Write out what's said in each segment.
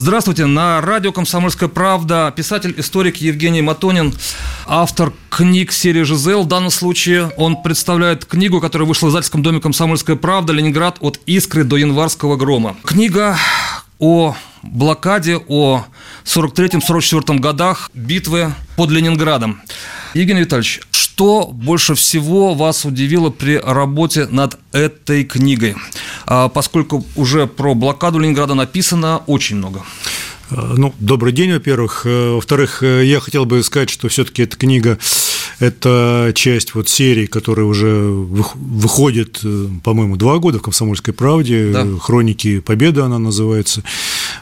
Здравствуйте, на радио «Комсомольская правда» писатель-историк Евгений Матонин, автор книг серии «Жизел». В данном случае он представляет книгу, которая вышла в издательском доме «Комсомольская правда» «Ленинград от искры до январского грома». Книга о блокаде, о 43-44 годах битвы под Ленинградом. Евгений Витальевич, что больше всего вас удивило при работе над этой книгой? А, поскольку уже про блокаду Ленинграда написано очень много. Э, ну, добрый день, во-первых. Э, во-вторых, э, я хотел бы сказать, что все-таки эта книга – это часть вот серии, которая уже выходит, по-моему, два года в «Комсомольской правде». Да. «Хроники Победы» она называется.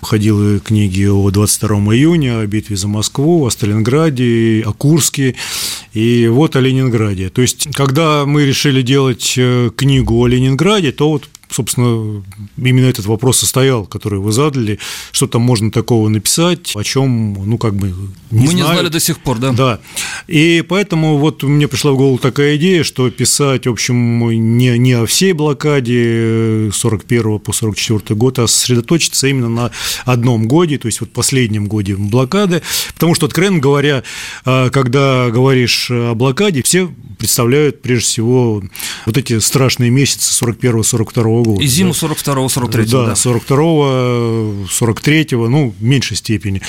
Входили книги о 22 июня, о битве за Москву, о Сталинграде, о Курске и вот о Ленинграде. То есть, когда мы решили делать книгу о Ленинграде, то вот собственно, именно этот вопрос состоял, который вы задали, что там можно такого написать, о чем, ну, как бы, не Мы знают. не знали до сих пор, да? Да. И поэтому вот мне пришла в голову такая идея, что писать, в общем, не, не о всей блокаде 41 по 44 год, а сосредоточиться именно на одном годе, то есть вот последнем годе блокады, потому что, откровенно говоря, а, когда говоришь о блокаде, все представляют прежде всего вот эти страшные месяцы 41-42 года. И зиму 42-43. Да, да, 42-го, 43-го, ну, в меньшей степени.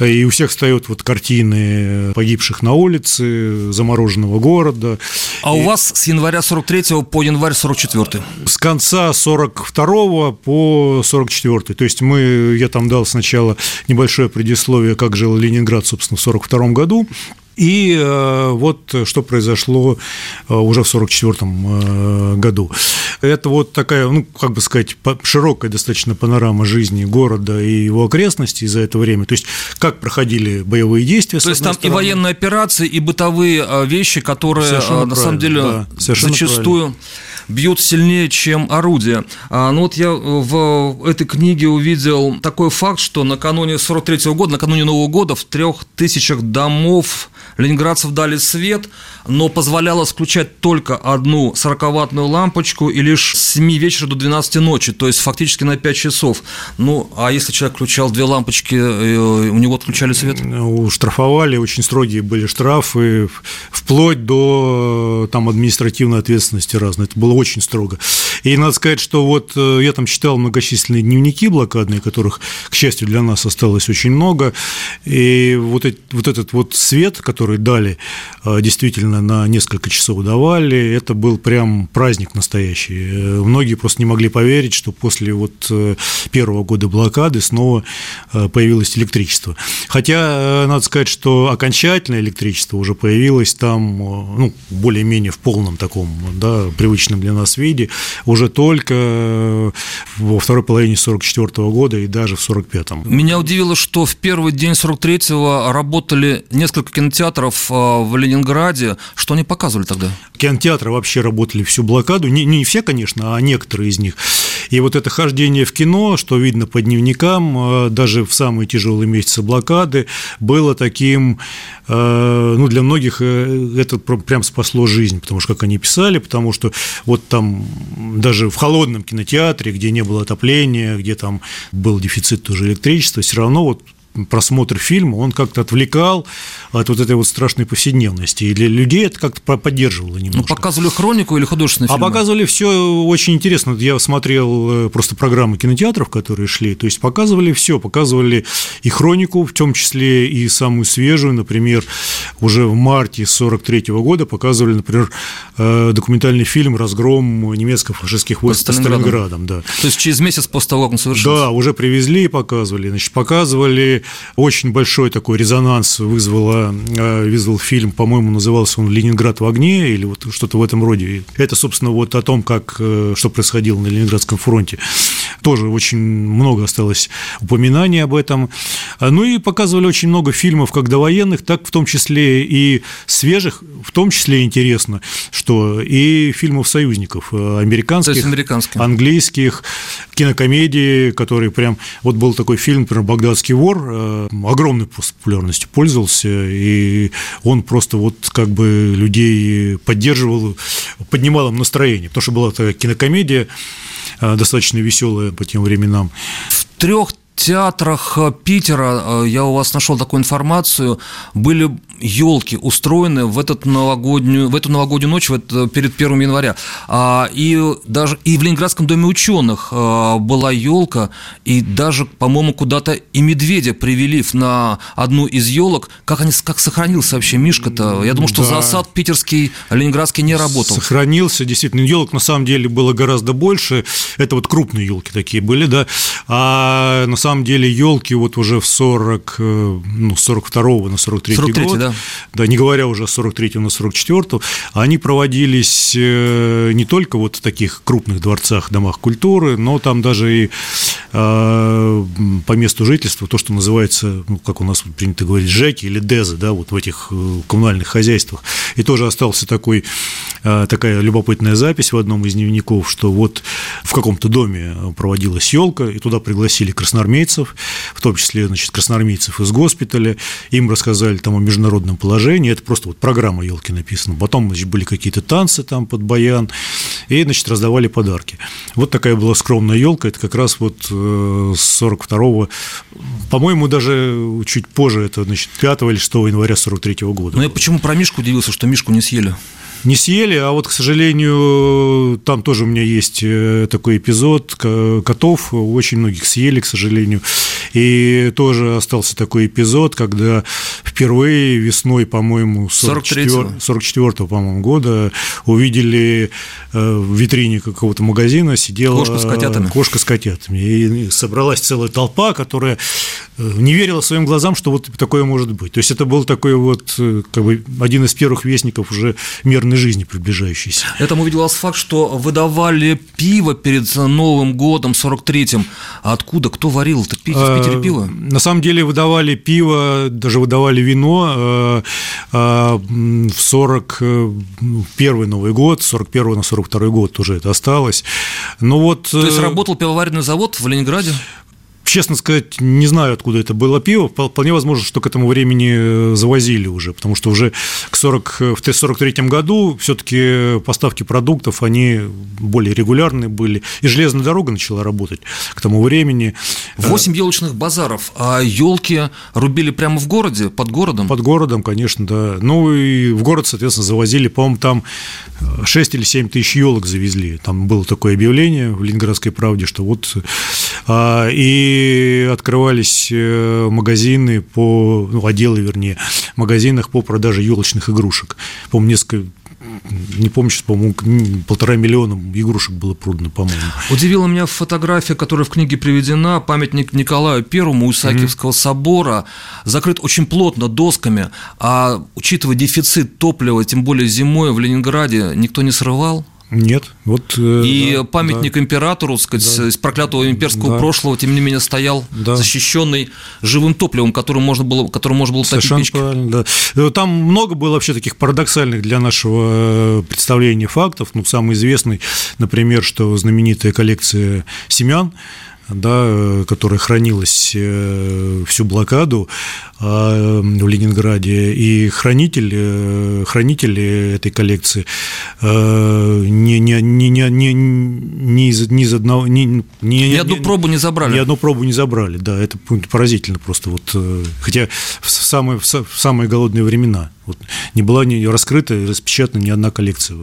И у всех встают вот картины погибших на улице, замороженного города. А и... у вас с января 43 по январь 44 С конца 42 по 44 То есть мы, я там дал сначала небольшое предисловие, как жил Ленинград, собственно, в 42 году. И э, вот что произошло э, уже в 1944 э, году. Это вот такая, ну, как бы сказать, широкая достаточно панорама жизни города и его окрестностей за это время. То есть, как проходили боевые действия. То есть, там стороны. и военные операции, и бытовые вещи, которые, совершенно на самом деле, да, зачастую правильно. Бьют сильнее, чем орудия. А, ну, вот я в этой книге увидел такой факт, что накануне 43 -го года, накануне Нового года в трех тысячах домов Ленинградцев дали свет, но позволяло включать только одну 40-ваттную лампочку и лишь с 7 вечера до 12 ночи, то есть фактически на 5 часов. Ну, а если человек включал две лампочки, э, у него отключали свет? Ну, штрафовали, очень строгие были штрафы, вплоть до там, административной ответственности разной. Это было очень строго. И надо сказать, что вот э, я там читал многочисленные дневники блокадные, которых, к счастью, для нас осталось очень много. И вот, вот этот вот свет, который дали, э, действительно на несколько часов давали, это был прям праздник настоящий. Э, многие просто не могли поверить, что после вот первого года блокады снова появилось электричество. Хотя, надо сказать, что окончательное электричество уже появилось там, ну, более-менее в полном таком, да, привычном для нас виде, уже только э, во второй половине 44 года и даже в 45-м. Меня удивило, что в первый день 43-го работали несколько кинотеатров э, в Ленинграде. Что они показывали тогда? Кинотеатры вообще работали всю блокаду. Не, не все, конечно, а некоторые из них. И вот это хождение в кино, что видно по дневникам, э, даже в самые тяжелые месяцы блокады, было таким, ну, для многих это прям спасло жизнь, потому что, как они писали, потому что вот там даже в холодном кинотеатре, где не было отопления, где там был дефицит тоже электричества, все равно вот просмотр фильма, он как-то отвлекал от вот этой вот страшной повседневности. И для людей это как-то поддерживало немножко. Ну, показывали хронику или художественный фильм? А показывали все очень интересно. Я смотрел э, просто программы кинотеатров, которые шли, то есть показывали все, показывали и хронику, в том числе и самую свежую, например, уже в марте 43 -го года показывали, например, э, документальный фильм «Разгром немецко-фашистских войск под Сталинградом». Да. То есть через месяц после того, как он совершился? Да, уже привезли и показывали. Значит, показывали очень большой такой резонанс вызвало, э, вызвал фильм, по-моему, назывался он «Ленинград в огне» или вот что-то в этом роде. Это, собственно, вот о том, как, э, что происходило на Ленинградском фронте. Тоже очень много осталось упоминаний об этом. Ну и показывали очень много фильмов, как довоенных, так в том числе и свежих, в том числе интересно, что и фильмов союзников, э, американских, американских. английских, кинокомедии, которые прям... Вот был такой фильм, например, «Багдадский вор», э, огромной популярностью пользовался, и он просто вот как бы людей поддерживал, поднимал им настроение, потому что была такая кинокомедия, э, достаточно веселая по тем временам. В трех театрах э, Питера, э, я у вас нашел такую информацию, были елки устроены в, этот новогоднюю, в эту новогоднюю ночь в это, перед 1 января. А, и даже и в Ленинградском доме ученых а, была елка, и даже, по-моему, куда-то и медведя привели на одну из елок. Как, они, как сохранился вообще Мишка-то? Я думаю, что да. засад питерский, ленинградский не работал. Сохранился, действительно. Елок на самом деле было гораздо больше. Это вот крупные елки такие были, да. А на самом деле елки вот уже в 40, э, ну, 42 на 43 43 год, да? Да, не говоря уже о 43 на 44 они проводились э, не только вот в таких крупных дворцах, домах культуры, но там даже и э, по месту жительства, то, что называется, ну, как у нас принято говорить, ЖЭКи или ДЭЗы, да, вот в этих коммунальных хозяйствах. И тоже остался такой, такая любопытная запись в одном из дневников, что вот в каком-то доме проводилась елка, и туда пригласили красноармейцев красноармейцев, в том числе, значит, красноармейцев из госпиталя, им рассказали там о международном положении, это просто вот программа елки написана, потом, значит, были какие-то танцы там под баян, и, значит, раздавали подарки. Вот такая была скромная елка, это как раз вот э, с 42-го, по-моему, даже чуть позже, это, значит, 5 или 6 января 43 -го года. Ну, я почему про Мишку удивился, что Мишку не съели? Не съели, а вот, к сожалению, там тоже у меня есть э, такой эпизод, котов. Очень многих съели, к сожалению, и тоже остался такой эпизод, когда впервые весной, по-моему, 44, 44 по-моему, года увидели э, в витрине какого-то магазина сидела кошка с котятами. Кошка с котятами. И собралась целая толпа, которая э, не верила своим глазам, что вот такое может быть. То есть это был такой вот как бы один из первых вестников уже мирной жизни приближающейся. Этому видел факт, что выдавали пиво перед Новым годом 43-м. А откуда? Кто варил это пить Питере пиво? На самом деле выдавали пиво, даже выдавали вино э, э, в 41 Новый год, 41 на 42 год уже это осталось. Но вот... То есть э, работал пивоваренный завод в Ленинграде? Честно сказать, не знаю, откуда это было пиво. Вполне возможно, что к этому времени э, завозили уже, потому что уже к 40, в 1943 году все-таки поставки продуктов, они более регулярные были, и железная дорога начала работать к тому времени. Восемь елочных базаров, а елки рубили прямо в городе, под городом? Под городом, конечно, да. Ну и в город, соответственно, завозили, по-моему, там 6 или 7 тысяч елок завезли. Там было такое объявление в Ленинградской правде, что вот... А, и открывались э, магазины по, ну, отделы, вернее, магазинах по продаже елочных игрушек. По-моему, несколько не помню сейчас, по-моему, полтора миллиона игрушек было продано, по-моему. Удивила меня фотография, которая в книге приведена, памятник Николаю Первому Исаакиевского mm-hmm. собора, закрыт очень плотно досками, а учитывая дефицит топлива, тем более зимой в Ленинграде, никто не срывал? Нет, вот э, и да, памятник да, императору, сказать, да, из проклятого имперского да, прошлого, тем не менее стоял да. защищенный живым топливом, которым можно было, которым можно было Совершенно топить печки. правильно, да. Э, там много было вообще таких парадоксальных для нашего э, представления фактов. Ну, самый известный, например, что знаменитая коллекция семян да, которая хранилась э, всю блокаду а, в Ленинграде, и хранитель, э, хранитель этой коллекции э, не, не, не, не, не, не, из, не из одного... Не, не, ни одну пробу не забрали. Ни одну пробу не забрали, да, это поразительно просто. Вот, хотя в самые, в самые голодные времена вот, не была не раскрыта и распечатана ни одна коллекция.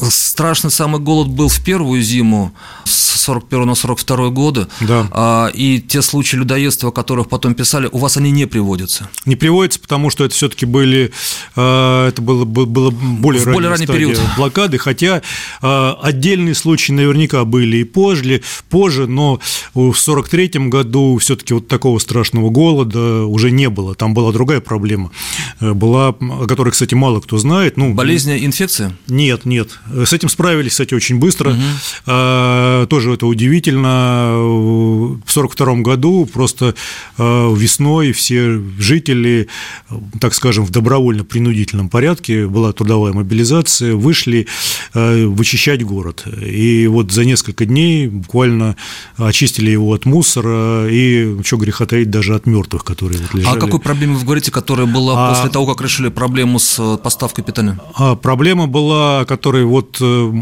Страшный самый голод был в первую зиму с 41 на 42 годы. Да. А, и те случаи людоедства, о которых потом писали, у вас они не приводятся? Не приводятся, потому что это все-таки были, а, это было, было более, в более ранний период блокады, хотя а, отдельные случаи наверняка были и позже, позже, но в 43 году все-таки вот такого страшного голода уже не было. Там была другая проблема. Была, о которой, кстати, мало кто знает. Ну, Болезнь, инфекция? Нет, нет. С этим справились, кстати, очень быстро. Угу. Тоже скажу, это удивительно. В 1942 году просто весной все жители, так скажем, в добровольно-принудительном порядке, была трудовая мобилизация, вышли вычищать город. И вот за несколько дней буквально очистили его от мусора и, что греха таить, даже от мертвых, которые вот лежали. А о какой проблеме вы говорите, которая была а... после того, как решили проблему с поставкой питания? А проблема была, которая вот, э,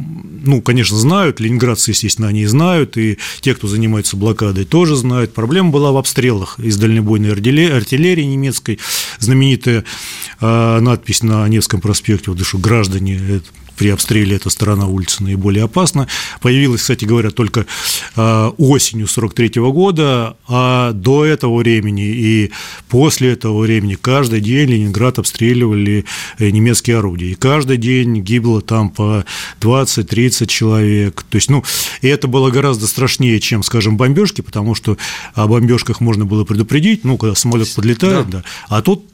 ну, конечно, знают, ленинградцы, естественно, они знают, и те, кто занимается блокадой, тоже знают. Проблема была в обстрелах из дальнобойной артиллерии немецкой, знаменитая э, надпись на Невском проспекте, вот что граждане при обстреле эта сторона улицы наиболее опасна. Появилась, кстати говоря, только а, осенью 43 года, а до этого времени и после этого времени каждый день Ленинград обстреливали э, немецкие орудия. И каждый день гибло там по 20-30 человек. То есть, ну, и это было гораздо страшнее, чем, скажем, бомбежки, потому что о бомбежках можно было предупредить, ну, когда самолет подлетает, да. да. А тут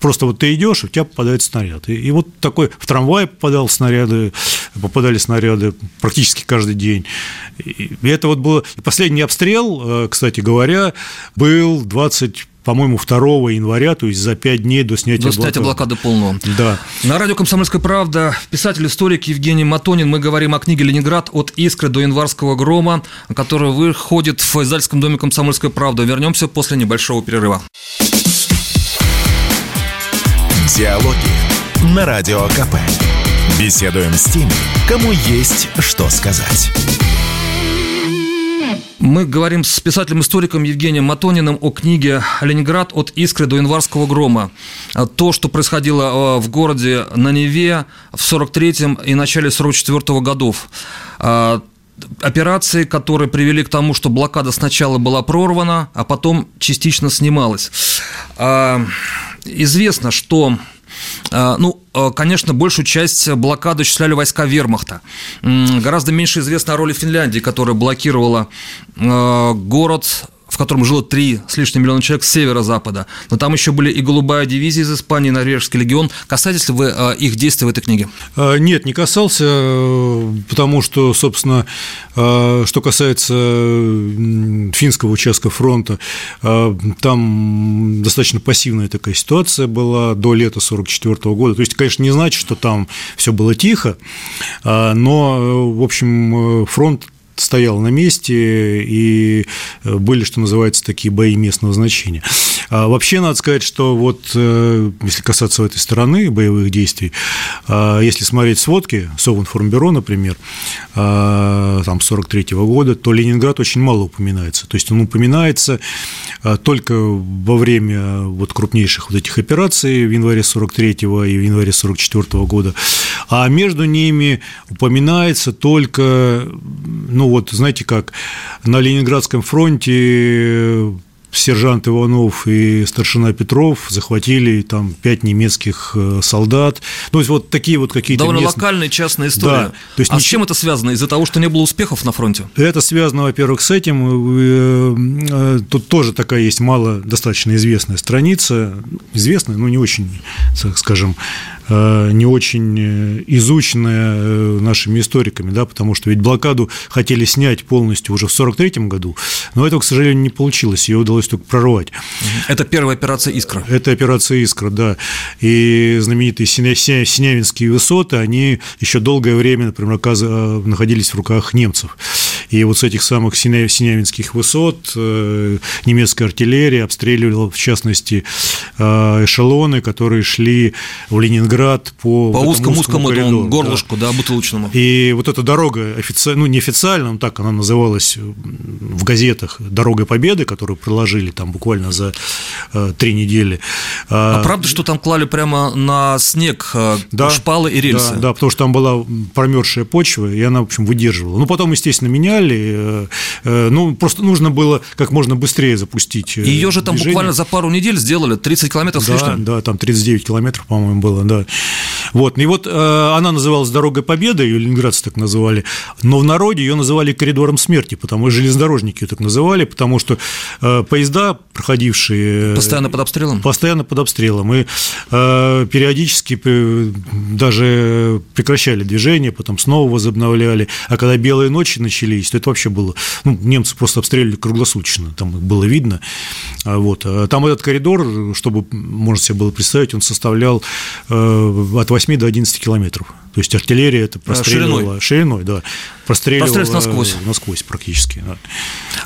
Просто вот ты идешь, у тебя попадает снаряд. И, и вот такой в трамвай попадал снаряды, попадали снаряды практически каждый день. И это вот было... И последний обстрел, э, кстати говоря, был 20 по-моему, 2 января, то есть за 5 дней до снятия, до снятия блокады. блокады полного. Да. На радио «Комсомольская правда» писатель-историк Евгений Матонин. Мы говорим о книге «Ленинград. От искры до январского грома», которая выходит в Издательском доме «Комсомольская правда». Вернемся после небольшого перерыва. Диалоги на Радио КП. Беседуем с теми, кому есть что сказать. Мы говорим с писателем-историком Евгением Матониным о книге «Ленинград. От искры до январского грома». То, что происходило э, в городе на Неве в 43-м и начале 44-го годов э, операции, которые привели к тому, что блокада сначала была прорвана, а потом частично снималась. Известно, что э, ну, э, конечно, большую часть блокады осуществляли войска вермахта. Гораздо меньше известно о роли Финляндии, которая блокировала э, город в котором жило 3 с лишним миллиона человек с северо-запада. Но там еще были и голубая дивизия из Испании, Норвежский легион. Касаетесь ли вы э, их действий в этой книге? Э, нет, не касался, э, потому что, собственно, что касается финского участка фронта, там достаточно пассивная такая ситуация была до лета 1944 года. То есть, конечно, не значит, что там все было тихо, но, в общем, фронт стоял на месте, и э, были, что называется, такие бои местного значения. А вообще, надо сказать, что вот, э, если касаться этой стороны боевых действий, а, если смотреть сводки Совинформбюро, например, а, там, 43 -го года, то Ленинград очень мало упоминается. То есть он упоминается только во время вот крупнейших вот этих операций в январе 43 и в январе 44 года, а между ними упоминается только, ну вот, знаете как, на Ленинградском фронте сержант Иванов и старшина Петров захватили там пять немецких э, солдат. Ну, то есть вот такие вот какие-то Довольно местные... локальная частная история. Да. То есть а ничего... с чем это связано? Из-за того, что не было успехов на фронте? Это связано, во-первых, с этим. Э, э, тут тоже такая есть мало достаточно известная страница. Известная, но не очень, скажем, не очень изученная нашими историками, да, потому что ведь блокаду хотели снять полностью уже в 1943 году, но этого, к сожалению, не получилось. Ее удалось удалось только прорвать. Это первая операция «Искра». Это операция «Искра», да. И знаменитые Синявинские высоты, они еще долгое время, например, находились в руках немцев. И вот с этих самых Синявинских высот э, немецкая артиллерия обстреливала, в частности, э, эшелоны, которые шли в Ленинград по, по узкому, узкому коридору, горлышку, да. да, бутылочному. И вот эта дорога, офици... ну, неофициально, но так она называлась в газетах «Дорога Победы», которую проложили там буквально за э, три недели. А, а правда, что там клали прямо на снег да, шпалы и рельсы? Да, да, потому что там была промерзшая почва, и она, в общем, выдерживала. Ну, потом, естественно, меняли, меняли. Э, э, ну, просто нужно было как можно быстрее запустить. Э, Ее же там движение. буквально за пару недель сделали 30 километров с да, лишним. Да, там 39 километров, по-моему, было, да. Вот, и вот она называлась «Дорогой Победы», ее ленинградцы так называли, но в народе ее называли «Коридором смерти», потому что железнодорожники ее так называли, потому что поезда, проходившие… Постоянно под обстрелом? Постоянно под обстрелом, и периодически даже прекращали движение, потом снова возобновляли, а когда белые ночи начались, то это вообще было… Ну, немцы просто обстреливали круглосуточно, там было видно, вот. А там этот коридор, чтобы, можно себе было представить, он составлял от 8 до 11 километров. То есть артиллерия это простреливала... Шириной? Шириной, да. Простреливала насквозь. Насквозь практически. Да.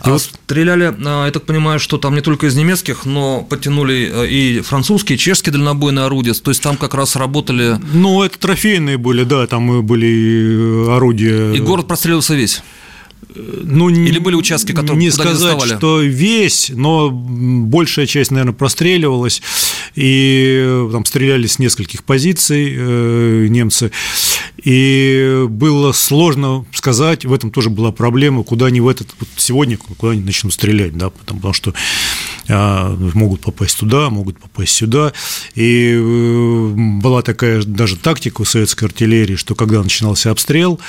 А вот... стреляли, а, я так понимаю, что там не только из немецких, но потянули э, и французские, и чешские дальнобойные орудия. То есть там как раз работали... Ну, это трофейные были, да, там были орудия... И город простреливался весь? Ну, Или были участки, которые не сказать, не что весь, но большая часть, наверное, простреливалась, и там стреляли с нескольких позиций э, немцы, и было сложно сказать, в этом тоже была проблема, куда они в этот вот сегодня, куда они начнут стрелять, да, потому, потому что могут попасть туда, могут попасть сюда. И э, была такая даже тактика у советской артиллерии, что когда начинался обстрел,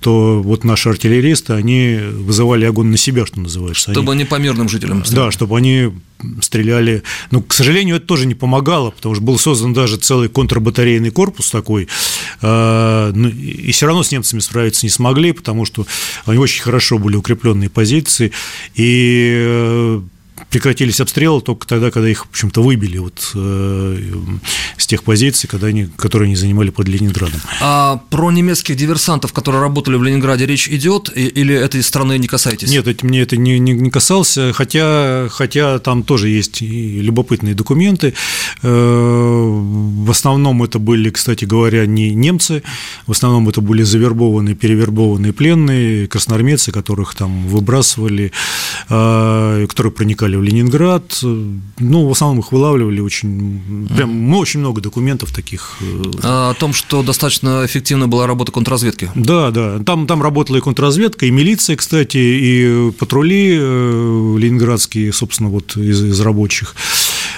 то вот наши артиллеристы, они вызывали огонь на себя, что называется. Чтобы они, они по мирным жителям стреляли. Да, чтобы они стреляли. Но, к сожалению, это тоже не помогало, потому что был создан даже целый контрбатарейный корпус такой, а, ну, и все равно с немцами справиться не смогли, потому что они очень хорошо были укрепленные позиции, и э, прекратились обстрелы только тогда, когда их, в общем-то, выбили вот э, с тех позиций, когда они, которые они занимали под Ленинградом. А про немецких диверсантов, которые работали в Ленинграде, речь идет, или этой страны не касаетесь? Нет, это, мне это не, не, не касался, хотя, хотя там тоже есть и любопытные документы. Э, в основном это были, кстати говоря, не немцы, в основном это были завербованные, перевербованные пленные, красноармейцы, которых там выбрасывали, э, которые проникали в Ленинград. Ну, в основном их вылавливали очень... Прям мы очень много документов таких. Э, а о том, что достаточно эффективна была работа контрразведки. Да, да. Там, там работала и контрразведка, и милиция, кстати, и патрули э, ленинградские, собственно, вот из, из рабочих.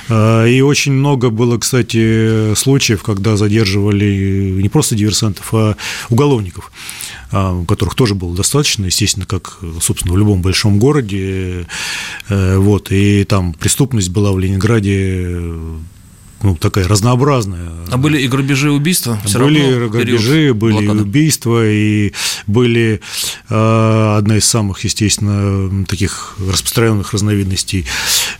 А, и очень много было, кстати, случаев, когда задерживали не просто диверсантов, а уголовников. А, которых тоже было достаточно, естественно, как, собственно, в любом большом городе. Э, вот, и там преступность была в Ленинграде ну, такая разнообразная. А были и грабежи, и убийства? Все были грабежи, были блокады. убийства, и были э, одна из самых, естественно, таких распространенных разновидностей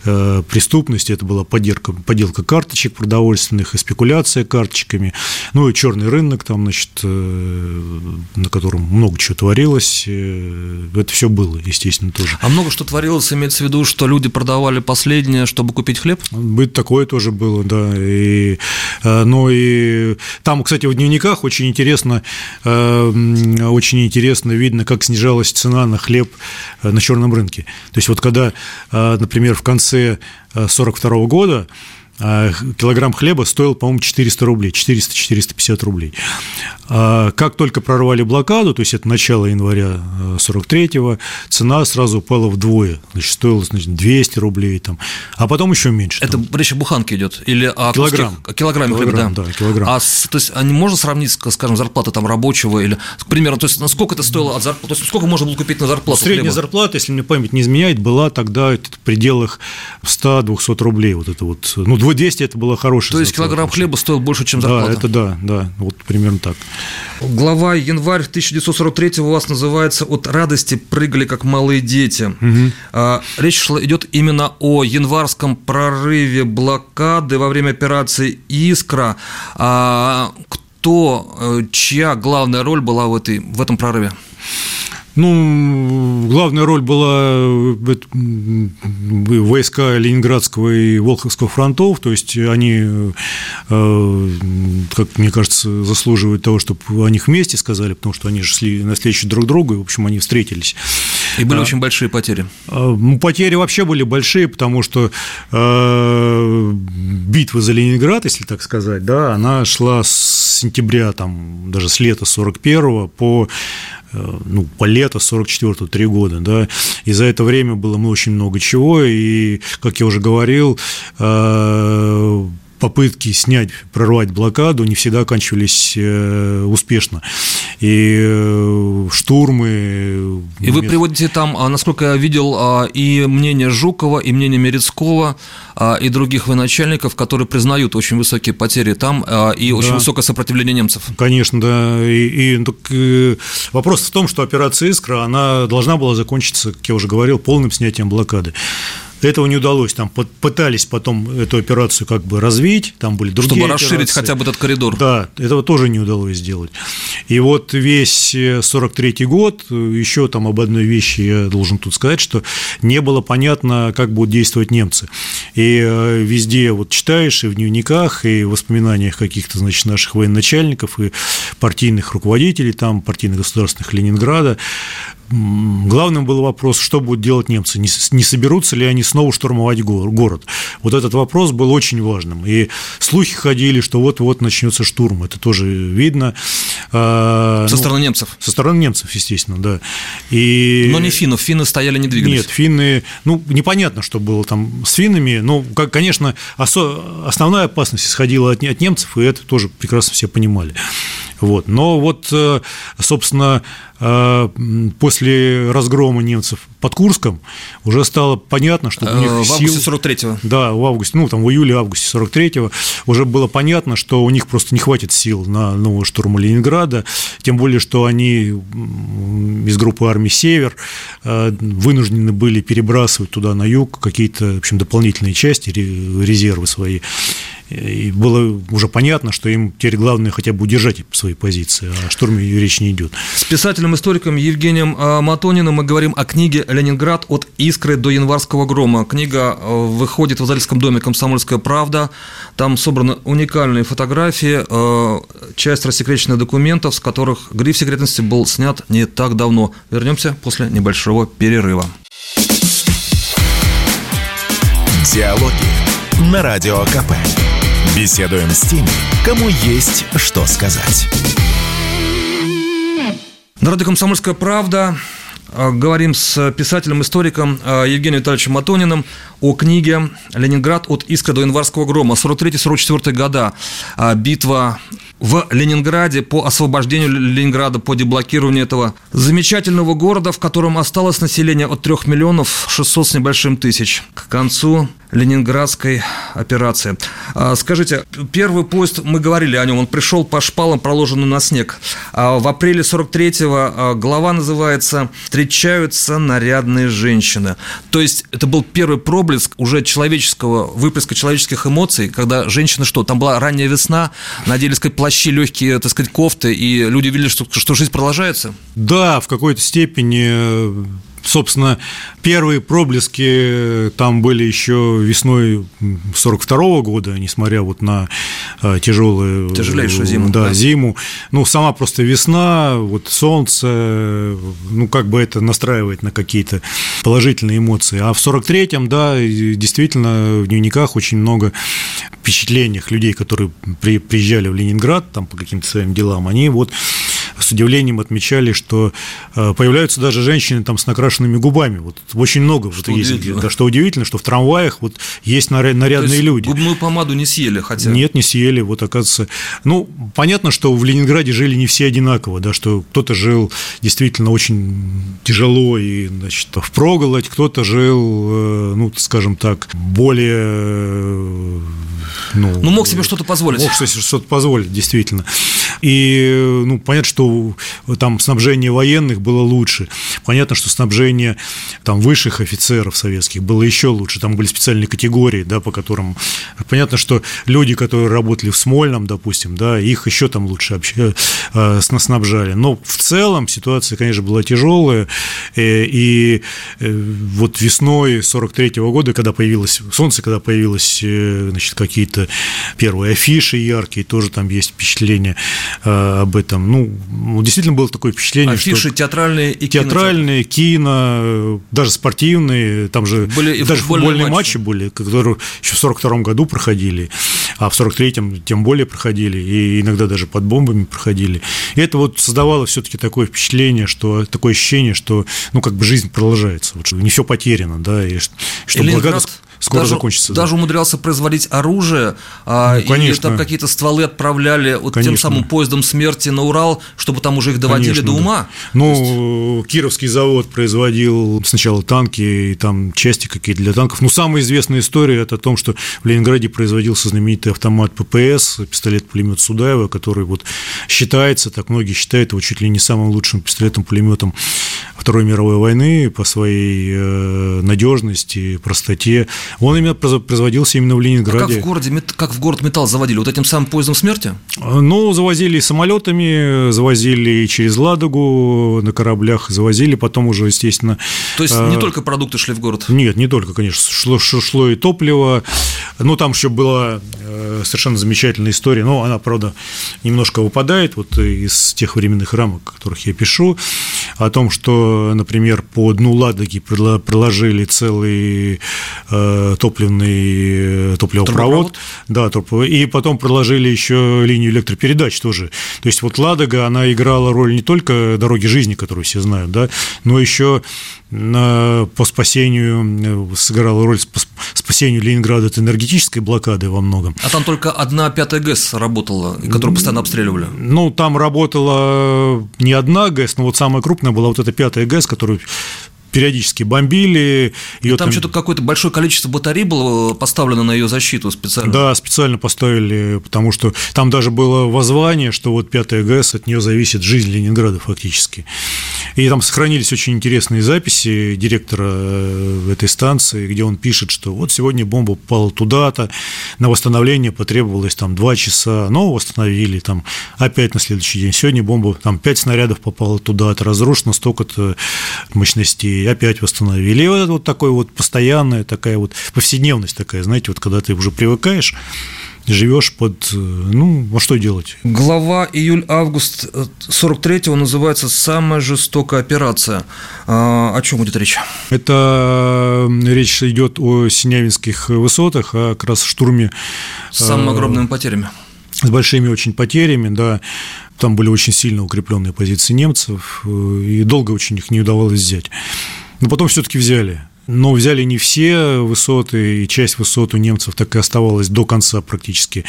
э, преступности. Это была подделка, подделка карточек продовольственных и спекуляция карточками. Ну и черный рынок, там, значит, э, на котором много чего творилось. Э, это все было, естественно, тоже. А много что творилось, имеется в виду, что люди продавали последнее, чтобы купить хлеб? Быть такое тоже было, да. И, э, ну и там, кстати, в дневниках очень интересно, э, очень интересно видно, как снижалась цена на хлеб э, на черном рынке. То есть вот когда, например, в конце 1942 года килограмм хлеба стоил, по-моему, 400 рублей, 400-450 рублей. А как только прорвали блокаду, то есть это начало января 43-го, э, цена сразу упала вдвое, значит, стоила значит, 200 рублей, там, а потом еще меньше. Это там. речь о буханке идет? Или о килограмм. О килограмме килограмм, хлеба, да. да килограмм. А, то есть, а не можно сравнить, скажем, зарплаты там рабочего или, к примеру, то есть, насколько это стоило от зарплаты, то есть, сколько можно было купить на зарплату Средняя хлеба? зарплата, если мне память не изменяет, была тогда в пределах 100-200 рублей, вот это вот, ну, 200 это было хорошая То есть, килограмм хлеба стоил больше, чем зарплата? Да, это да, да, вот примерно так. Глава январь 1943 у вас называется «От радости прыгали, как малые дети». Угу. Речь шла, идет именно о январском прорыве блокады во время операции «Искра». А кто, э, чья главная роль была в, этой, в этом прорыве? Ну, главная роль была войска Ленинградского и Волховского фронтов, то есть они, э, как мне кажется, заслуживают того, чтобы о них вместе сказали, потому что они же шли навстречу друг другу, и, в общем, они встретились. И были а, очень большие потери. А, ну, потери вообще были большие, потому что э, битва за Ленинград, если так сказать, да, она шла с сентября, там, даже с лета 41 по Э, ну, по лето 44-го, три года, да, и за это время было мы очень много чего, и, как я уже говорил, э, попытки снять, прорвать блокаду не всегда оканчивались успешно. И штурмы... И вы приводите там, а, насколько я видел, а, и мнение Жукова, и мнение Мерецкого, и других военачальников, которые признают очень высокие потери там и очень да. высокое сопротивление немцев. Конечно, да. И, и так, э, вопрос в том, что операция «Искра», она должна была закончиться, как я уже говорил, полным снятием блокады. Этого не удалось. Там пытались потом эту операцию как бы развить, там были другие Чтобы расширить операции. хотя бы этот коридор. Да, этого тоже не удалось сделать. И вот весь 43-й год, еще там об одной вещи я должен тут сказать, что не было понятно, как будут действовать немцы. И э, везде вот читаешь и в дневниках, и в воспоминаниях каких-то, значит, наших военачальников и партийных руководителей, там, партийных государственных Ленинграда, Главным был вопрос, что будут делать немцы, не, соберутся ли они снова штурмовать город. Вот этот вопрос был очень важным. И слухи ходили, что вот-вот начнется штурм. Это тоже видно. А, со ну, стороны немцев? Со стороны немцев, естественно, да. И... Но не финнов, финны стояли, не двигались. Нет, финны, ну, непонятно, что было там с финнами, но, конечно, основная опасность исходила от немцев, и это тоже прекрасно все понимали. Вот. Но вот, э, собственно, э, после разгрома немцев под Курском уже стало понятно, что у них э, В августе 43-го. Да, в августе, ну, там, в июле-августе 43-го уже было понятно, что у них просто не хватит сил на новый штурм Ленинграда, тем более, что они из группы армии «Север» вынуждены были перебрасывать туда на юг какие-то, в общем, дополнительные части, резервы свои и было уже понятно, что им теперь главное хотя бы удержать свои позиции, а о штурме речь не идет. С писателем-историком Евгением а, Матониным мы говорим о книге «Ленинград. От искры до январского грома». Книга а, выходит в издательском доме «Комсомольская правда». Там собраны уникальные фотографии, а, часть рассекреченных документов, с которых гриф секретности был снят не так давно. Вернемся после небольшого перерыва. Диалоги на Радио КП. Беседуем с теми, кому есть что сказать. На «Комсомольская правда» а, говорим с писателем-историком а, Евгением Витальевичем Матониным о книге «Ленинград от Искра до январского грома». 43-44 года. А, битва в Ленинграде по освобождению Ленинграда, по деблокированию этого замечательного города, в котором осталось население от 3 миллионов 600 с небольшим тысяч к концу Ленинградской операции. А, скажите, первый поезд, мы говорили о нем, он пришел по шпалам, проложенным на снег. А в апреле 43-го а, глава называется «Встречаются нарядные женщины». То есть это был первый проблеск уже человеческого, выплеска человеческих эмоций, когда женщины что, там была ранняя весна, надели, сказать, плащи легкие, так сказать, кофты, и люди видели, что, что жизнь продолжается? Да, в какой-то степени собственно, первые проблески там были еще весной 42 года, несмотря вот на э, тяжелую Тяжелейшую зиму. Да, да, зиму. Ну, сама просто весна, вот солнце, ну, как бы это настраивает на какие-то положительные эмоции. А в 43-м, да, действительно, в дневниках очень много впечатлениях людей, которые приезжали в Ленинград там по каким-то своим делам, они вот с удивлением отмечали, что э, появляются даже женщины там с накрашенными губами. Вот очень много что вот есть. Да, что удивительно, что в трамваях вот есть нарядные люди. Губную помаду не съели, хотя. Нет, не съели. Вот оказывается. Ну, понятно, что в Ленинграде жили не все одинаково, да, что кто-то жил действительно очень тяжело и, значит, в проголодь, кто-то жил, э, ну, скажем так, более э, ну, ну, мог себе что-то позволить. Мог себе что-то позволить, действительно. И, ну, понятно, что там снабжение военных было лучше. Понятно, что снабжение там высших офицеров советских было еще лучше. Там были специальные категории, да, по которым... Понятно, что люди, которые работали в Смольном, допустим, да, их еще там лучше обще... Э, снабжали. Но в целом ситуация, конечно, была тяжелая. Э, и э, вот весной 43 -го года, когда появилось солнце, когда появилось, значит, какие-то первые афиши яркие, тоже там есть впечатление об этом. Ну, действительно было такое впечатление, Афиши, что... театральные и Театральные, кино, даже спортивные, там же были даже футбольные, матчи. матчи были, которые еще в 42 году проходили, а в 43-м тем более проходили, и иногда даже под бомбами проходили. И это вот создавало все-таки такое впечатление, что такое ощущение, что ну как бы жизнь продолжается, вот, что не все потеряно, да, и что и Ленинград, скоро даже, закончится. Даже да. умудрялся производить оружие, а, ну, конечно. и там какие-то стволы отправляли вот тем самым поездом смерти на Урал, чтобы там уже их доводили конечно, до ума. Да. Ну, есть... Кировский завод производил сначала танки и там части какие-то для танков. Ну, самая известная история это о том, что в Ленинграде производился знаменитый автомат ППС, пистолет-пулемет Судаева, который вот считается, так многие считают его чуть ли не самым лучшим пистолетом-пулеметом Второй мировой войны по своей э, надежности, простоте. Он именно производился именно в Ленинграде. А как в городе, как в город металл заводили? Вот этим самым поездом смерти? Ну, завозили самолетами, завозили через Ладогу на кораблях, завозили, потом уже, естественно. То есть не э, только продукты шли в город? Нет, не только, конечно, шло, шло и топливо. Ну, там еще была э, совершенно замечательная история, но она, правда, немножко выпадает вот из тех временных рамок, о которых я пишу, о том, что например, по дну Ладоги проложили целый э, топливный э, топливопровод, да, и потом проложили еще линию электропередач тоже. То есть вот Ладога, она играла роль не только дороги жизни, которую все знают, да, но еще по спасению, э, сыграла роль по спасению Ленинграда от энергетической блокады во многом. А там только одна пятая ГЭС работала, которую постоянно обстреливали? Ну, там работала не одна ГЭС, но вот самая крупная была вот эта пятая ГЭС, которую периодически бомбили. Ее там, там что-то какое-то большое количество батарей было поставлено на ее защиту специально. Да, специально поставили, потому что там даже было воззвание, что вот 5 ГЭС, от нее зависит жизнь Ленинграда фактически. И там сохранились очень интересные записи директора э, этой станции, где он пишет, что вот сегодня бомба попала туда-то, на восстановление потребовалось там 2 часа, но восстановили там опять на следующий день. Сегодня бомба, там 5 снарядов попало туда-то, разрушено столько-то мощностей, опять восстановили. И вот вот такое вот постоянная такая вот повседневность такая, знаете, вот когда ты уже привыкаешь, живешь под... Ну, а что делать? Глава июль-август 43-го называется «Самая жестокая операция». А, о чем будет речь? Это речь идет о Синявинских высотах, о как раз штурме... С самыми огромными потерями. С большими очень потерями, да. Там были очень сильно укрепленные позиции немцев, и долго очень их не удавалось взять. Но потом все-таки взяли. Но взяли не все высоты, и часть высот у немцев так и оставалась до конца практически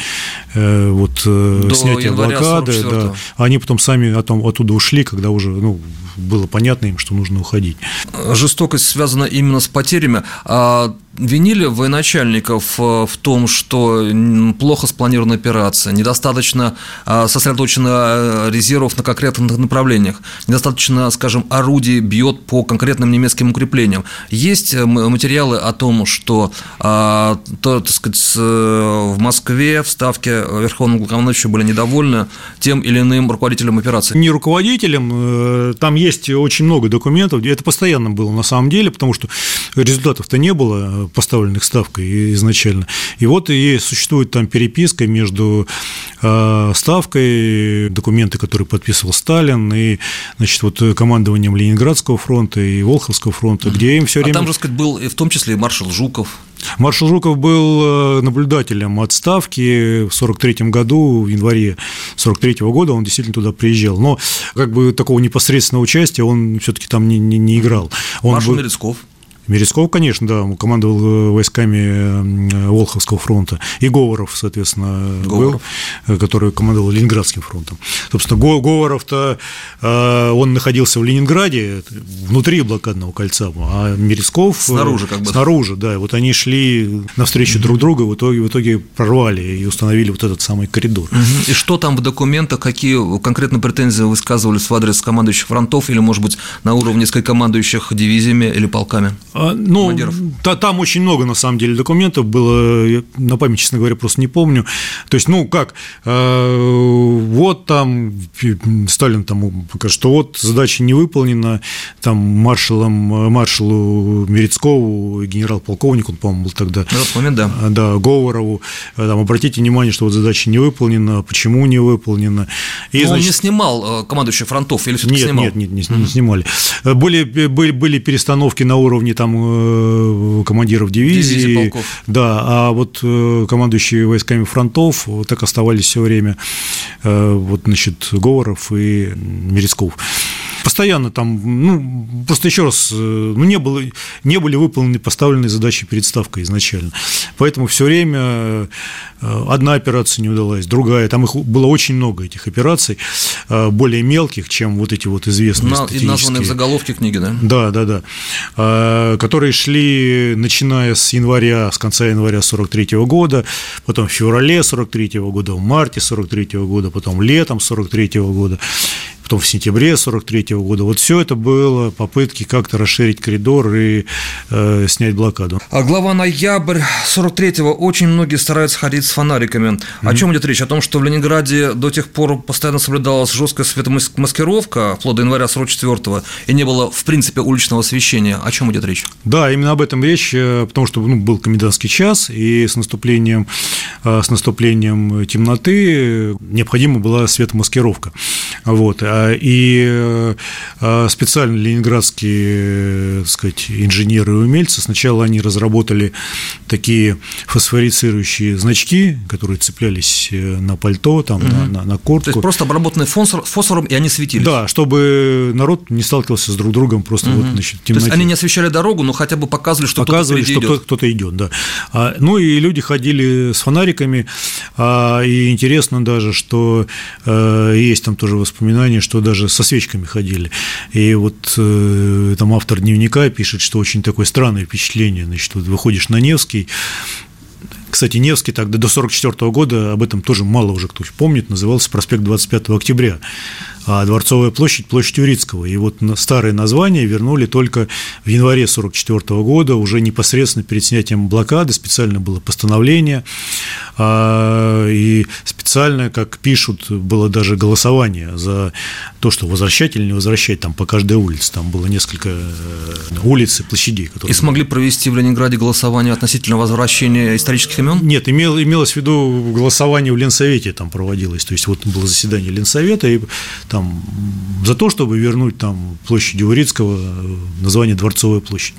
э, вот, э, до снятия блокады. Да. Они потом сами оттуда ушли, когда уже ну, было понятно им, что нужно уходить. Жестокость связана именно с потерями. А винили военачальников э, в том, что плохо спланирована операция, недостаточно э, сосредоточено э, резервов на конкретных направлениях, недостаточно, скажем, орудий бьет по конкретным немецким укреплениям. Есть материалы о том, что то, так сказать, в Москве в Ставке Верховного Главнокомандующего были недовольны тем или иным руководителем операции? Не руководителем, там есть очень много документов, это постоянно было на самом деле, потому что результатов-то не было, поставленных ставкой изначально. И вот и существует там переписка между а, ставкой, документы, которые подписывал Сталин, и значит, вот командованием Ленинградского фронта и Волховского фронта, где им все время... А там же, сказать, был в том числе и маршал Жуков. Маршал Жуков был э, наблюдателем отставки в 1943 году, в январе 1943 года он действительно туда приезжал. Но как бы такого непосредственного участия он все-таки там не, не, не играл. Он Маршал был... Мерецков. Мерецков, конечно, да, командовал э, войсками э, Волховского фронта, и Говоров, соответственно, Говоров. был, э, который командовал Ленинградским фронтом. Собственно, Говоров-то, он находился в Ленинграде, внутри блокадного кольца, а Мерецков... Снаружи как бы. Снаружи, да, и вот они шли навстречу друг другу, в итоге, в итоге прорвали и установили вот этот самый коридор. И что там в документах, какие конкретно претензии высказывались в адрес командующих фронтов или, может быть, на уровне нескольких командующих дивизиями или полками? А, ну, та, там очень много, на самом деле, документов было, я на память, честно говоря, просто не помню. То есть, ну, как, э, вот там Сталин там что вот задача не выполнена, там маршалом, маршалу Мерецкову, генерал-полковник, он, по-моему, был тогда. На тот момент, да. Да, Говорову, там, обратите внимание, что вот задача не выполнена, почему не выполнена. И, Но значит, он не снимал э, командующих фронтов или все-таки нет, снимал? Нет, нет, не, не, не снимали. Были, были, были перестановки на уровне там Э, командиров дивизии, Дивизии, да, а вот э, командующие войсками фронтов так оставались все время э, вот, значит, Говоров и Мерецков. Постоянно там, ну, просто еще раз, ну, не, было, не были выполнены поставленные задачи перед ставкой изначально. Поэтому все время одна операция не удалась, другая. Там их было очень много, этих операций, более мелких, чем вот эти вот известные На, И названные в заголовке книги, да? Да, да, да. Которые шли, начиная с января, с конца января 43 -го года, потом в феврале 43 -го года, в марте 43 -го года, потом летом 43 -го года потом в сентябре 43 -го года. Вот все это было попытки как-то расширить коридор и э, снять блокаду. А глава ноябрь 43-го очень многие стараются ходить с фонариками. Mm-hmm. О чем идет речь? О том, что в Ленинграде до тех пор постоянно соблюдалась жесткая светомаскировка, вплоть до января 44-го, и не было, в принципе, уличного освещения. О чем идет речь? Да, именно об этом речь, э, потому что ну, был комендантский час, и с наступлением, э, с наступлением темноты необходима была светомаскировка. Вот. А, и э, специально ленинградские так сказать, инженеры и умельцы сначала они разработали такие фосфорицирующие значки, которые цеплялись э, на пальто, там, угу. на, на, на куртку. То есть просто обработанные фосфор, фосфором, и они светились? Да, чтобы народ не сталкивался с друг другом просто угу. вот, значит, в темноте. То есть они не освещали дорогу, но хотя бы показывали, что показывали, кто-то что идет. кто-то идет, да. А, ну и люди ходили с фонариками, а, и интересно даже, что а, есть там тоже воспоминания, что даже со свечками ходили. И вот э, там автор дневника пишет, что очень такое странное впечатление. Значит, вот выходишь на Невский, кстати, Невский тогда до 1944 года, об этом тоже мало уже кто помнит, назывался проспект 25 октября а Дворцовая площадь – площадь Юрицкого. И вот старое название вернули только в январе 1944 года, уже непосредственно перед снятием блокады, специально было постановление, а, и специально, как пишут, было даже голосование за то, что возвращать или не возвращать там по каждой улице. Там было несколько э, улиц и площадей. Которые... И смогли провести в Ленинграде голосование относительно возвращения исторических имен? Нет, имел, имелось в виду голосование в Ленсовете там проводилось. То есть вот было заседание Ленсовета, и там там, за то, чтобы вернуть там площадь Урицкого название Дворцовая площадь.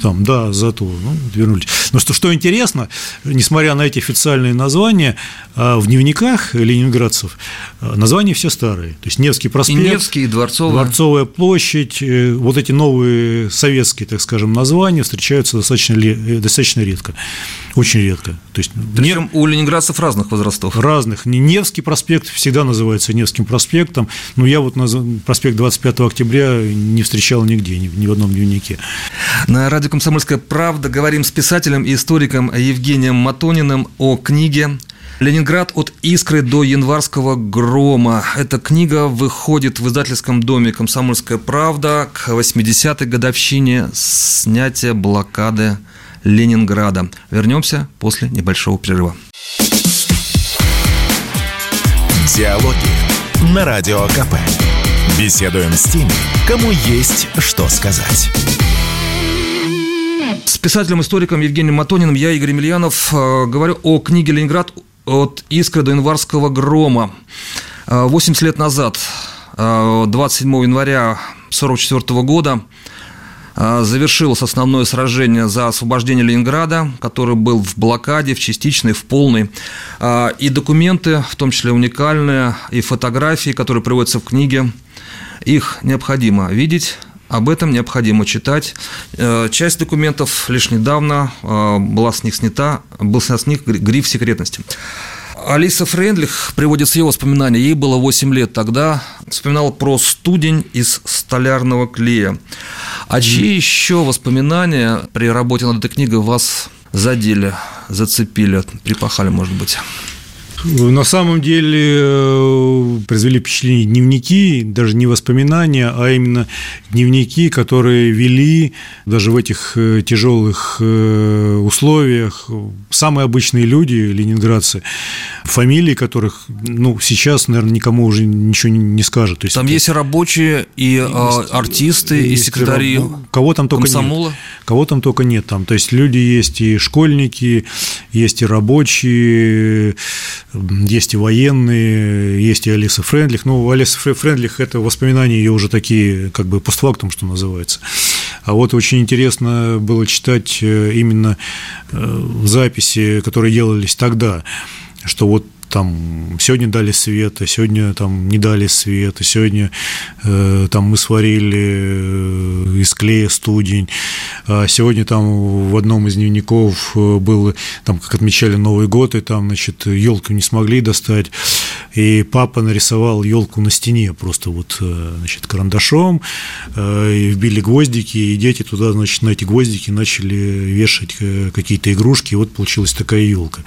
Там, да, за то, ну, вернули. Но что, что интересно, несмотря на эти официальные названия, а, в дневниках ленинградцев а, названия все старые. То есть Невский проспект, и Невский, и Дворцовая. Дворцовая площадь, э, вот эти новые советские, так скажем, названия встречаются достаточно, э, достаточно редко, очень редко. То есть, Причем не... у ленинградцев разных возрастов. Разных. Невский проспект всегда называется Невским проспектом, но я вот на проспект 25 октября не встречал нигде, ни, ни в одном дневнике. На радио «Комсомольская правда» говорим с писателем и историком Евгением Матониным о книге Ленинград от искры до январского грома. Эта книга выходит в издательском доме «Комсомольская правда» к 80-й годовщине снятия блокады Ленинграда. Вернемся после небольшого перерыва. Диалоги на Радио КП. Беседуем с теми, кому есть что сказать. С писателем-историком Евгением Матониным я, Игорь Емельянов, э, говорю о книге «Ленинград. От искры до январского грома». 80 э, лет назад, 27 э, января 1944 года, завершилось основное сражение за освобождение Ленинграда, который был в блокаде, в частичной, в полной. И документы, в том числе уникальные, и фотографии, которые приводятся в книге, их необходимо видеть, об этом необходимо читать. Э, часть документов лишь недавно э, была с них снята, был снят с них гриф секретности. Алиса Френдлих приводит ее воспоминания. Ей было 8 лет тогда. Вспоминала про студень из столярного клея. А чьи еще воспоминания при работе над этой книгой вас задели, зацепили, припахали, может быть? На самом деле э, произвели впечатление дневники, даже не воспоминания, а именно дневники, которые вели даже в этих э, тяжелых э, условиях самые обычные люди, ленинградцы, фамилии которых, ну, сейчас, наверное, никому уже ничего не скажут. То есть там это... есть и рабочие, и есть, артисты, и, и секретари кого там только комсомола. нет. Кого там только нет. Там, то есть люди есть и школьники, есть и рабочие, есть и военные, есть и Алиса Френдлих. Ну, Алиса Френдлих – это воспоминания ее уже такие, как бы постфактум, что называется. А вот очень интересно было читать э, именно э, записи, которые делались тогда, что вот там сегодня дали свет, а сегодня там не дали свет, а сегодня э, там мы сварили э, из клея студень, а сегодня там в одном из дневников э, было, там как отмечали Новый год, и там, значит, елку не смогли достать, и папа нарисовал елку на стене просто вот, э, значит, карандашом, и вбили гвоздики, и дети туда, значит, на эти гвоздики начали вешать какие-то игрушки, и вот получилась такая елка.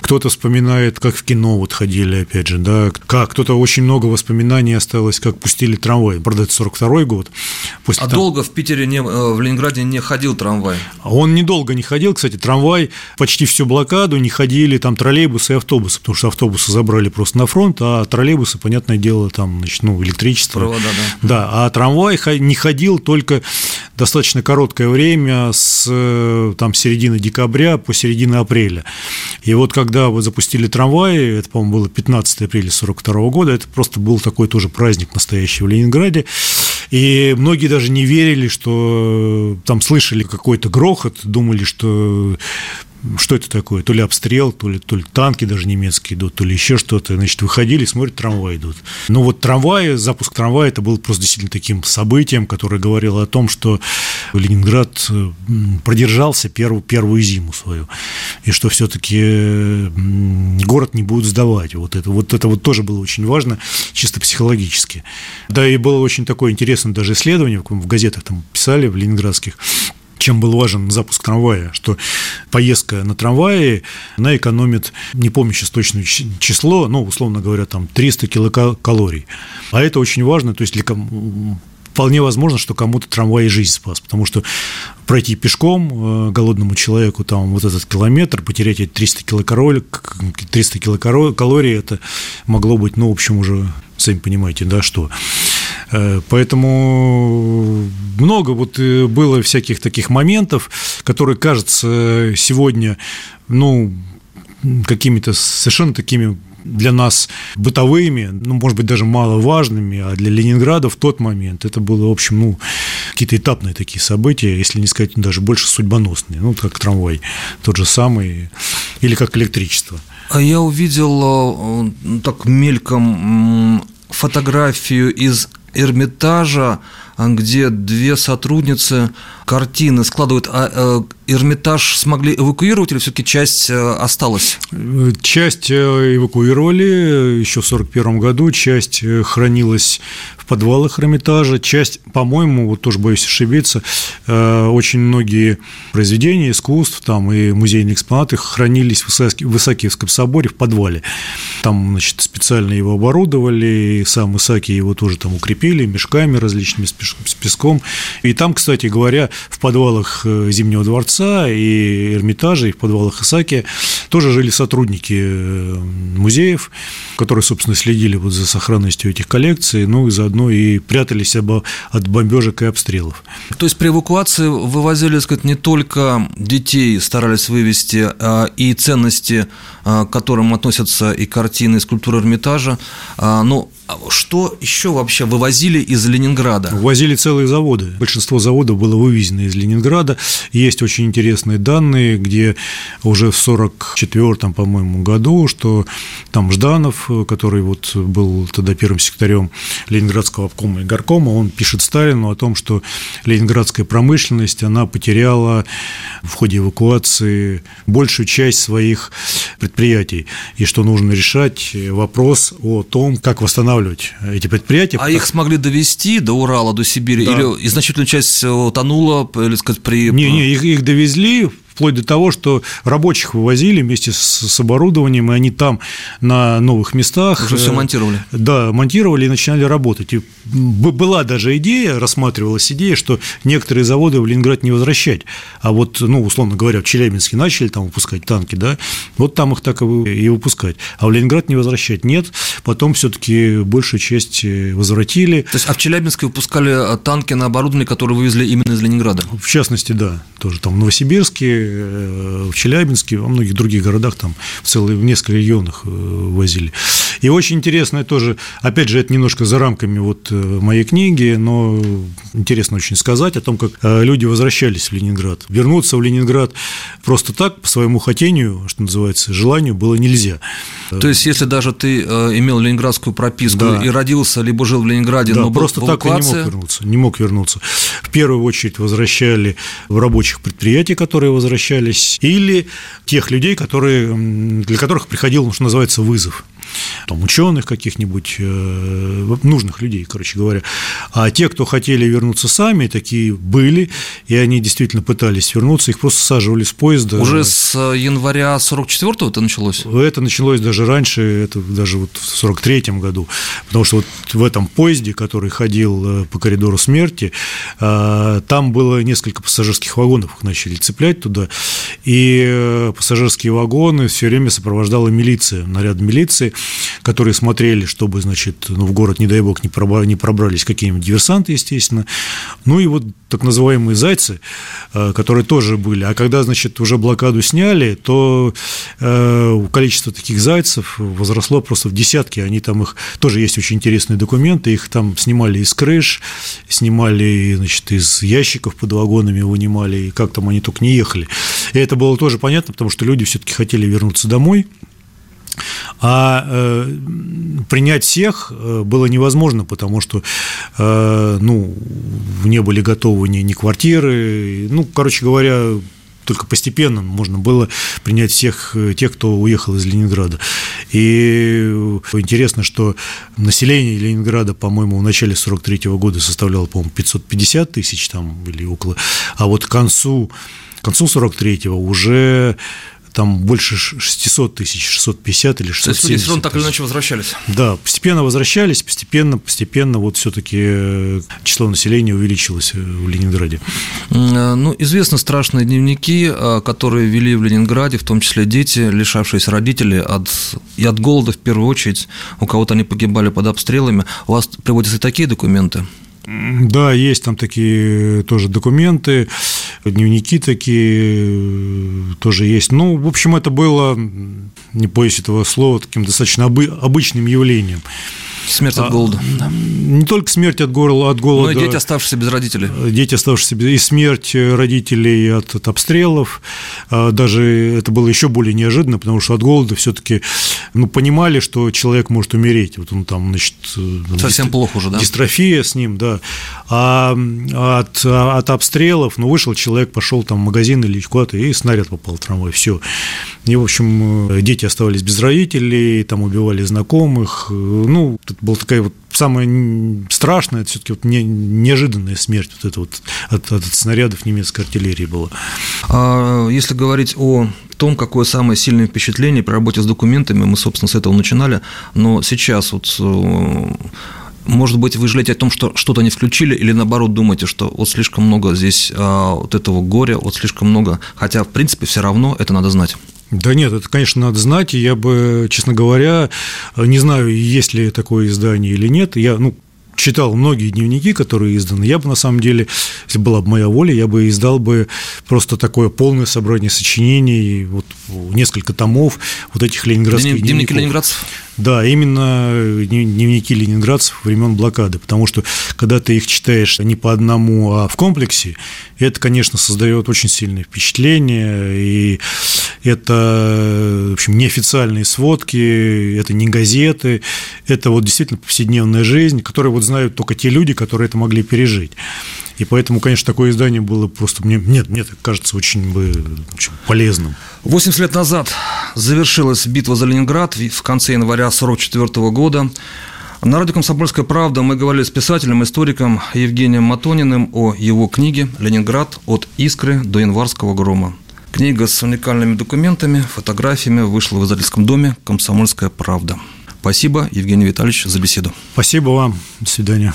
Кто-то вспоминает, как в кино вот ходили, опять же, да, как кто-то очень много воспоминаний осталось, как пустили трамвай. Правда, это 42 год. После а там... долго в Питере, не, э, в Ленинграде не ходил трамвай? Он недолго не ходил, кстати, трамвай почти всю блокаду не ходили там троллейбусы и автобусы, потому что автобусы забрали просто на фронт, а троллейбусы, понятное дело, там, значит, ну, электричество. Провода, да. Да, а трамвай не ходил только достаточно короткое время с э, там середины декабря по середину апреля. И вот когда вы запустили трамваи, это, по-моему, было 15 апреля 42 года, это просто был такой тоже праздник настоящий в Ленинграде. И многие даже не верили, что там слышали какой-то грохот, думали, что что это такое, то ли обстрел, то ли, то ли танки даже немецкие идут, то ли еще что-то. Значит, выходили, смотрят, трамваи идут. Ну вот трамваи, запуск трамвая, это был просто действительно таким событием, которое говорило о том, что Ленинград продержался первую, первую зиму свою, и что все-таки город не будет сдавать. Вот это, вот это вот тоже было очень важно, чисто психологически. Да, и было очень такое интересное даже исследование, в газетах там писали, в ленинградских, чем был важен запуск трамвая, что поездка на трамвае, она экономит, не помню сейчас точное число, но, условно говоря, там 300 килокалорий. А это очень важно, то есть для вполне возможно, что кому-то трамвай жизнь спас, потому что пройти пешком э, голодному человеку там вот этот километр, потерять эти 300 килокалорий, 300 килокалорий, это могло быть, ну, в общем, уже, сами понимаете, да, что. Э, поэтому много вот э, было всяких таких моментов, которые, кажется, сегодня, ну, какими-то совершенно такими для нас бытовыми, ну, может быть, даже маловажными, а для Ленинграда в тот момент это было, в общем, ну, какие-то этапные такие события, если не сказать даже больше судьбоносные, ну, как трамвай тот же самый, или как электричество. А я увидел э, так мельком фотографию из Эрмитажа, где две сотрудницы картины складывают, а э, Эрмитаж смогли эвакуировать или все-таки часть э, осталась? Часть э, эвакуировали еще в 1941 году, часть хранилась в подвалах Эрмитажа, часть, по-моему, вот тоже боюсь ошибиться, очень многие произведения искусств там и музейные экспонаты хранились в Исаакиевском соборе в подвале. Там, значит, специально его оборудовали, и сам Исаакий его тоже там укрепили мешками различными с песком. И там, кстати говоря, в подвалах э, Зимнего дворца и Эрмитажа, и в подвалах Исаки тоже жили сотрудники э, музеев, которые, собственно, следили вот за сохранностью этих коллекций, ну и заодно и прятались от бомбежек и обстрелов. То есть при эвакуации вывозили, так сказать, не только детей старались вывести, а и ценности, а, к которым относятся и картины, и скульптуры Эрмитажа, а, но что еще вообще вывозили из Ленинграда? Вывозили целые заводы. Большинство заводов было вывезено из Ленинграда. Есть очень интересные данные, где уже в 1944, по-моему, году, что там Жданов, который вот был тогда первым секретарем Ленинградского обкома и горкома, он пишет Сталину о том, что ленинградская промышленность, она потеряла в ходе эвакуации большую часть своих предприятий, и что нужно решать вопрос о том, как восстанавливать восстанавливать эти предприятия. А их смогли довести до Урала, до Сибири? Да. Или значительная часть э, тонула, или сказать, при... Не, не, их, их довезли, вплоть до того, что рабочих вывозили вместе с, с оборудованием, и они там на новых местах. Уже все э, монтировали. Да, монтировали и начинали работать. И была даже идея, рассматривалась идея, что некоторые заводы в Ленинград не возвращать, а вот, ну, условно говоря, в Челябинске начали там выпускать танки, да, вот там их так и выпускать, а в Ленинград не возвращать. Нет, потом все-таки большую часть э, возвратили. То есть, а в Челябинске выпускали э, танки на оборудование, которое вывезли именно из Ленинграда? В частности, да, тоже там в Новосибирске, Э, в Челябинске, во многих других городах, там в целых, в несколько регионах э, возили. И очень интересное тоже, опять же, это немножко за рамками вот э, моей книги, но интересно очень сказать о том, как люди возвращались в Ленинград. Вернуться в Ленинград просто так, по своему хотению, что называется, желанию, было нельзя. То есть, если даже ты имел ленинградскую прописку да. и родился, либо жил в Ленинграде, да, но просто был так и не мог вернуться, не мог вернуться. В первую очередь возвращали в рабочих предприятий, которые возвращались, или тех людей, которые, для которых приходил, что называется, вызов там, ученых каких-нибудь, э, нужных людей, короче говоря. А те, кто хотели вернуться сами, такие были, и они действительно пытались вернуться, их просто саживали с поезда. Уже с э, января 44-го это началось? Это началось даже раньше, это даже вот в 43-м году, потому что вот в этом поезде, который ходил э, по коридору смерти, там было несколько пассажирских вагонов, их начали цеплять туда, и пассажирские вагоны все время сопровождала милиция, наряд милиции, которые смотрели, чтобы, значит, ну, в город, не дай бог, не, пробрались какие-нибудь диверсанты, естественно. Ну и вот так называемые зайцы, э, которые тоже были. А когда, значит, уже блокаду сняли, то э, количество таких зайцев возросло просто в десятки. Они там их, тоже есть очень интересные документы, их там снимали из крыш, снимали, значит, из ящиков под вагонами вынимали, и как там они только не ехали. И это было тоже понятно, потому что люди все-таки хотели вернуться домой, а э, принять всех э, было невозможно, потому что э, ну, не были готовы ни, ни квартиры. Ну, короче говоря, только постепенно можно было принять всех э, тех, кто уехал из Ленинграда. И интересно, что население Ленинграда, по-моему, в начале 43 -го года составляло, по-моему, 550 тысяч там или около, а вот к концу, к концу 43-го уже там больше 600 тысяч, 650 или 670 То есть люди так или иначе возвращались? Да, постепенно возвращались, постепенно, постепенно вот все-таки э, число населения увеличилось э, в Ленинграде. Э, ну, известны страшные дневники, которые вели в Ленинграде, в том числе дети, лишавшиеся родителей от, и от голода в первую очередь, у кого-то они погибали под обстрелами. У вас приводятся и такие документы? Да, есть там такие тоже документы, дневники такие тоже есть. Ну, в общем, это было, не боюсь этого слова, таким достаточно обычным явлением. Смерть от а, голода. А, не только смерть от, горла, от голода. Но и дети, оставшиеся без родителей. Дети, оставшиеся без... И смерть родителей от, от обстрелов. А, даже это было еще более неожиданно, потому что от голода все-таки ну, понимали, что человек может умереть. Вот он там, значит... Совсем дист... плохо уже, да? Дистрофия с ним, да. А от, от обстрелов, ну, вышел человек, пошел там в магазин или куда-то, и снаряд попал в трамвай, все. И, в общем, э, дети оставались без родителей, там убивали знакомых. Ну, это была такая вот самая страшная, это все-таки вот не, неожиданная смерть вот это вот от, от снарядов немецкой артиллерии была. А если говорить о том, какое самое сильное впечатление при работе с документами, мы, собственно, с этого начинали, но сейчас вот э, может быть, вы жалеете о том, что что-то не включили, или наоборот думаете, что вот слишком много здесь а, вот этого горя, вот слишком много, хотя, в принципе, все равно это надо знать. Да нет, это, конечно, надо знать, и я бы, честно говоря, не знаю, есть ли такое издание или нет, я, ну, читал многие дневники, которые изданы, я бы на самом деле, если была бы моя воля, я бы издал бы просто такое полное собрание сочинений, вот несколько томов вот этих ленинградских Дневники дневников. ленинградцев? Да, именно дневники ленинградцев времен блокады, потому что когда ты их читаешь не по одному, а в комплексе, это, конечно, создает очень сильное впечатление, и это, в общем, неофициальные сводки, это не газеты, это вот действительно повседневная жизнь, которую вот знают только те люди, которые это могли пережить. И поэтому, конечно, такое издание было просто мне, нет, мне так кажется очень, бы, очень полезным. 80 лет назад завершилась битва за Ленинград в конце января 1944 года. На радио «Комсомольская правда» мы говорили с писателем, историком Евгением Матониным о его книге «Ленинград. От искры до январского грома». Книга с уникальными документами, фотографиями вышла в издательском доме «Комсомольская правда». Спасибо, Евгений Витальевич, за беседу. Спасибо вам. До свидания.